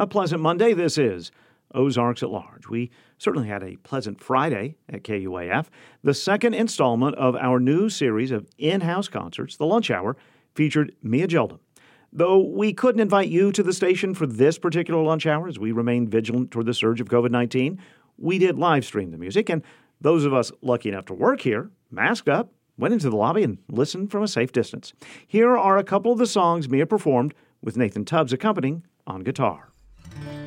A pleasant Monday this is. Ozarks at Large. We certainly had a pleasant Friday at KUAF. The second installment of our new series of in house concerts, The Lunch Hour, featured Mia Gjeldum. Though we couldn't invite you to the station for this particular lunch hour as we remain vigilant toward the surge of COVID 19, we did live stream the music, and those of us lucky enough to work here, masked up, went into the lobby and listened from a safe distance. Here are a couple of the songs Mia performed with Nathan Tubbs accompanying on guitar. Mm-hmm.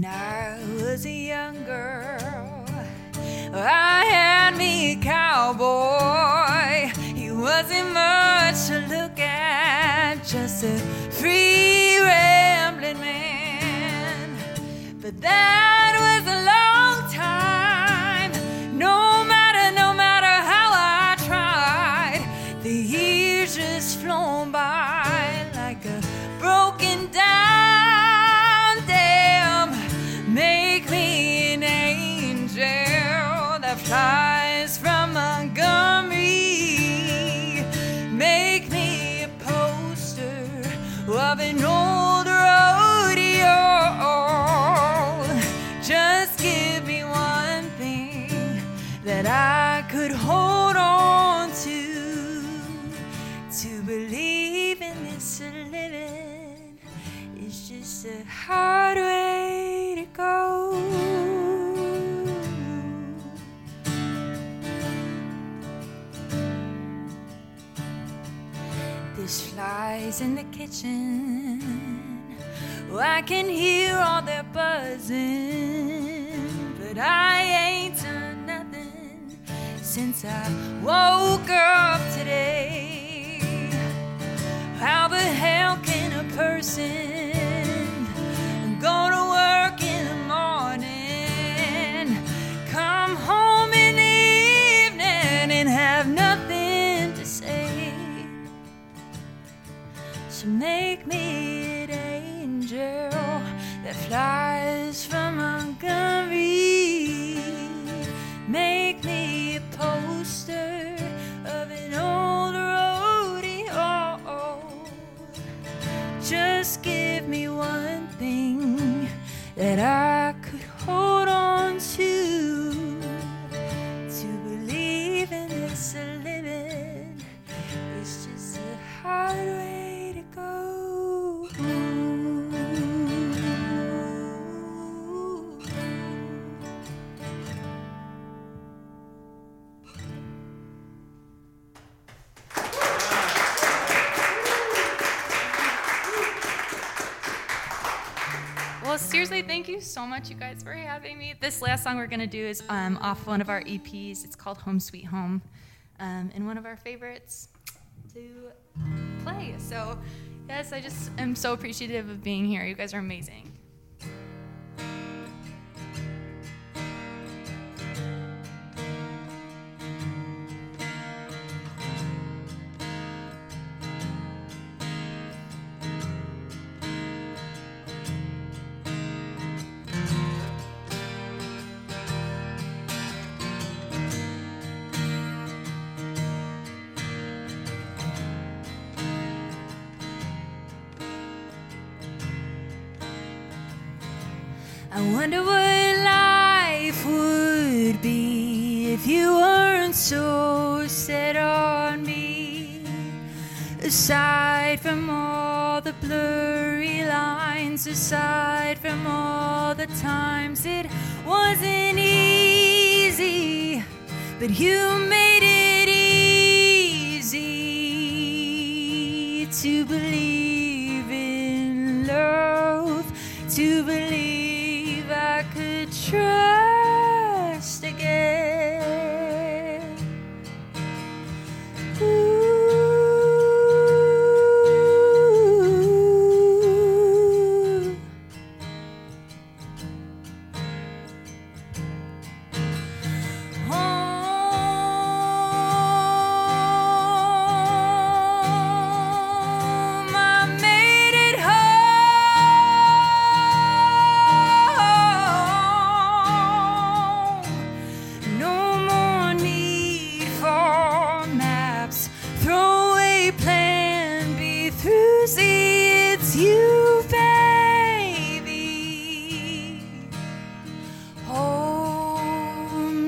When I was a young girl, I had me a cowboy. He wasn't much to look at, just a free rambling man. But that was a of an old rodeo. Just give me one thing that I could hold on to to believe in this living. It's just a heart. In the kitchen. Oh, I can hear all their buzzing, but I ain't done nothing since I woke up today. How the hell can a person go to work in the morning, come home in the evening, and have nothing So make me an angel that flies from Montgomery. Make me a poster of an old rodeo. Just give me one thing that I seriously, thank you so much, you guys, for having me. This last song we're going to do is um, off one of our EPs. It's called Home Sweet Home, um, and one of our favorites to play. So, yes, I just am so appreciative of being here. You guys are amazing. I wonder what life would be if you weren't so set on me. Aside from all the blurry lines, aside from all the times it wasn't easy, but you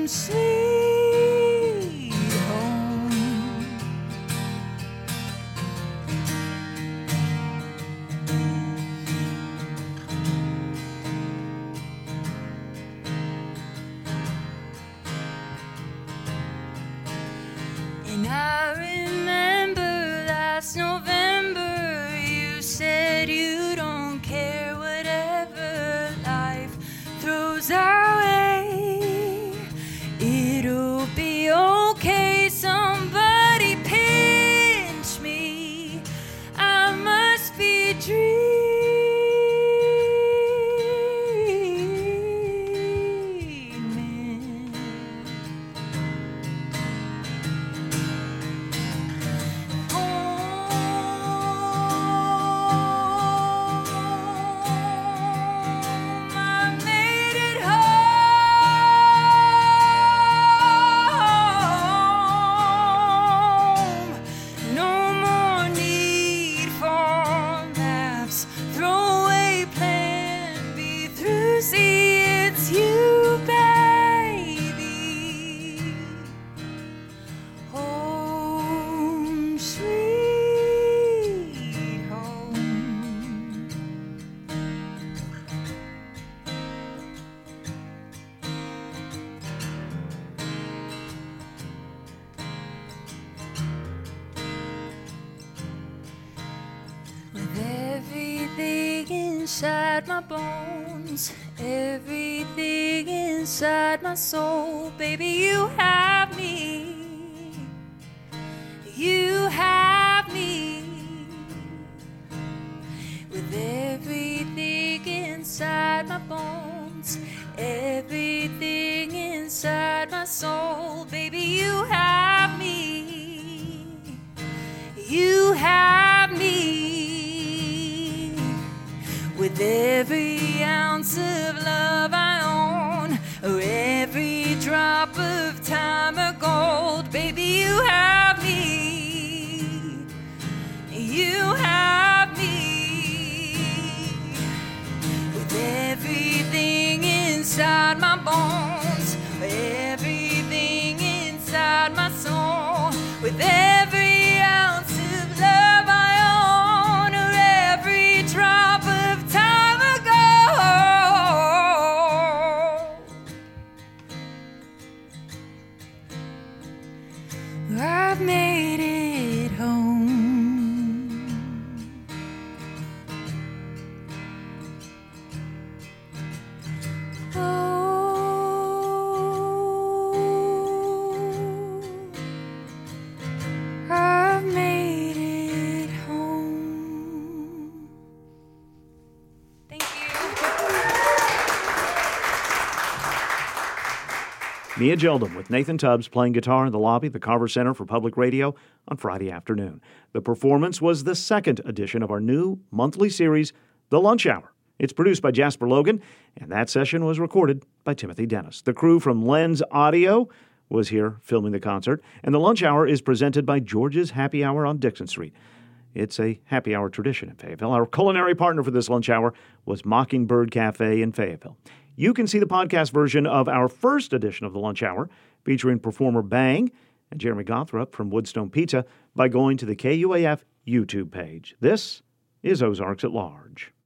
Home, inside my bones, everything inside my soul, baby, you have me. You have me. With everything inside my bones, Mia Gjeldum with Nathan Tubbs playing guitar in the lobby of the Carver Center for Public Radio on Friday afternoon. The performance was the second edition of our new monthly series, The Lunch Hour. It's produced by Jasper Logan, and that session was recorded by Timothy Dennis. The crew from Lens Audio was here filming the concert, and The Lunch Hour is presented by George's Happy Hour on Dixon Street. It's a happy hour tradition in Fayetteville. Our culinary partner for this lunch hour was Mockingbird Cafe in Fayetteville. You can see the podcast version of our first edition of the lunch hour, featuring performer Bang and Jeremy Gothrop from Woodstone Pizza, by going to the KUAF YouTube page. This is Ozarks at Large.